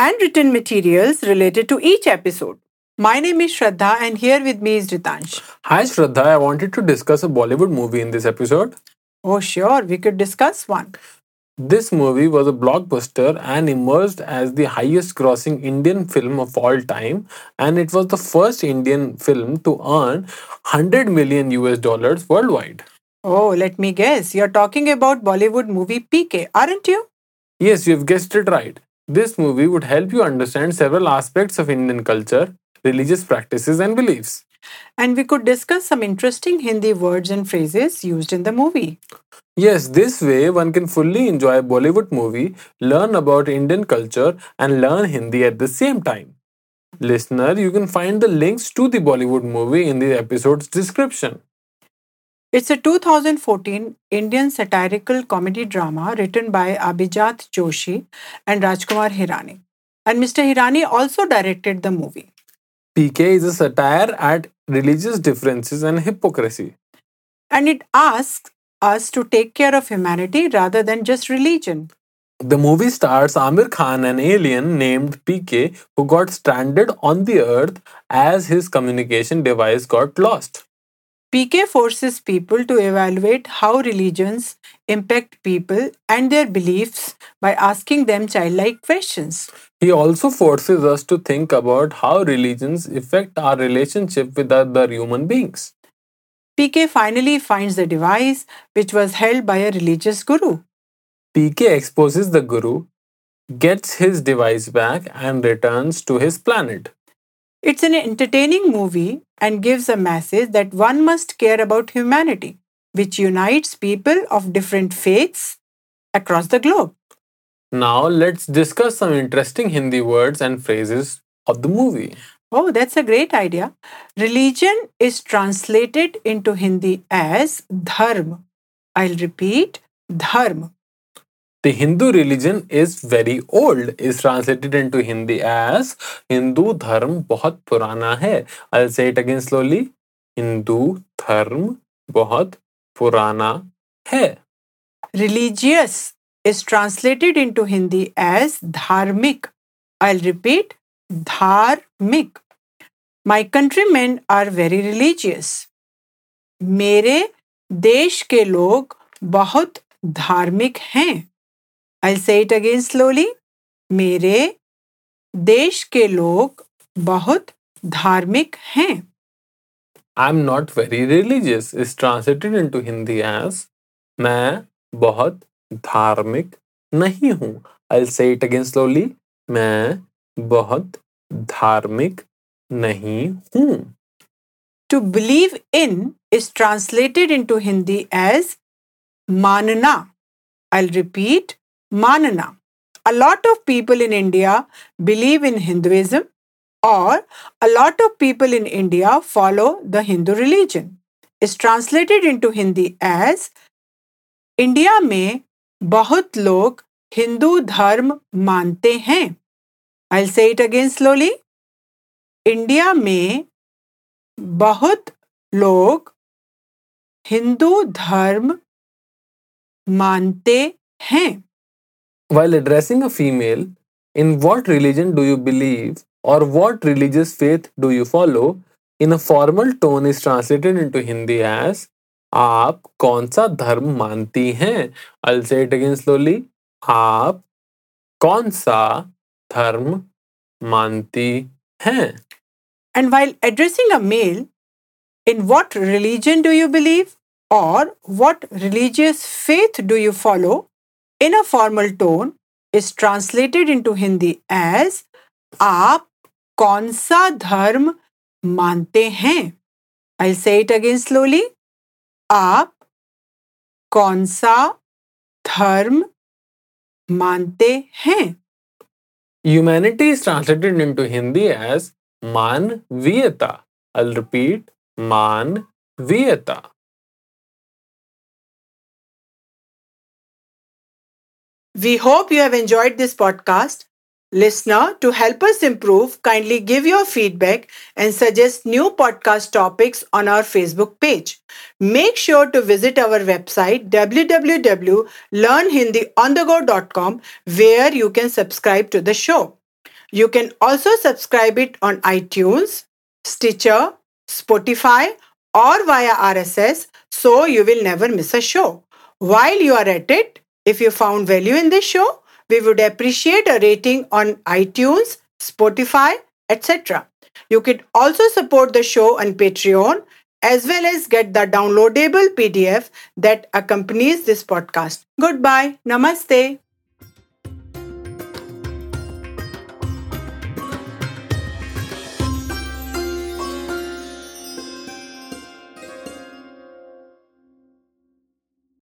and written materials related to each episode. My name is Shraddha, and here with me is Ritansh. Hi Shraddha, I wanted to discuss a Bollywood movie in this episode. Oh, sure, we could discuss one. This movie was a blockbuster and emerged as the highest grossing Indian film of all time, and it was the first Indian film to earn 100 million US dollars worldwide. Oh, let me guess. You're talking about Bollywood movie PK, aren't you? Yes, you've guessed it right. This movie would help you understand several aspects of Indian culture, religious practices, and beliefs. And we could discuss some interesting Hindi words and phrases used in the movie. Yes, this way one can fully enjoy a Bollywood movie, learn about Indian culture, and learn Hindi at the same time. Listener, you can find the links to the Bollywood movie in the episode's description. It's a 2014 Indian satirical comedy drama written by Abhijat Joshi and Rajkumar Hirani. And Mr. Hirani also directed the movie. PK is a satire at religious differences and hypocrisy. And it asks us to take care of humanity rather than just religion. The movie stars Aamir Khan, an alien named PK, who got stranded on the earth as his communication device got lost. PK forces people to evaluate how religions impact people and their beliefs by asking them childlike questions. He also forces us to think about how religions affect our relationship with other human beings. PK finally finds the device which was held by a religious guru. PK exposes the guru, gets his device back, and returns to his planet. It's an entertaining movie and gives a message that one must care about humanity, which unites people of different faiths across the globe. Now, let's discuss some interesting Hindi words and phrases of the movie. Oh, that's a great idea. Religion is translated into Hindi as dharma. I'll repeat dharma. The Hindu religion is very old is translated into Hindi as Hindu dharm बहुत पुराना है. I'll say it again slowly. Hindu dharm बहुत पुराना है. Religious is translated into Hindi as dharmik. I'll repeat dharmik. My countrymen are very religious. मेरे देश के लोग बहुत धार्मिक हैं आई से इट अगेन स्लोली मेरे देश के लोग बहुत धार्मिक हैं। I am not very religious is translated into Hindi as मैं बहुत धार्मिक नहीं हूँ। आई से इट अगेन स्लोली मैं बहुत धार्मिक नहीं हूँ। To believe in is translated into Hindi as मानना। I repeat manana. A lot of people in India believe in Hinduism or a lot of people in India follow the Hindu religion. Is translated into Hindi as India में बहुत लोग हिंदू धर्म मानते हैं आई से it again slowly India में बहुत लोग हिंदू धर्म मानते हैं While addressing a female, in what religion do you believe or what religious faith do you follow? In a formal tone is translated into Hindi as आप कौन सा धर्म मानती हैं I'll say it again slowly. आप कौन सा धर्म मानती हैं And while addressing a male, in what religion do you believe or what religious faith do you follow? In a formal tone is translated into Hindi as आप कौन सा धर्म मानते हैं? आई से इट अगेन स्लोली आप कौन सा धर्म मानते हैं? Humanity is translated into Hindi as मानवीयता. I repeat मानवीयता. We hope you have enjoyed this podcast. Listener, to help us improve, kindly give your feedback and suggest new podcast topics on our Facebook page. Make sure to visit our website www.learnhindionthego.com where you can subscribe to the show. You can also subscribe it on iTunes, Stitcher, Spotify, or via RSS so you will never miss a show. While you are at it, if you found value in this show, we would appreciate a rating on iTunes, Spotify, etc. You could also support the show on Patreon as well as get the downloadable PDF that accompanies this podcast. Goodbye. Namaste.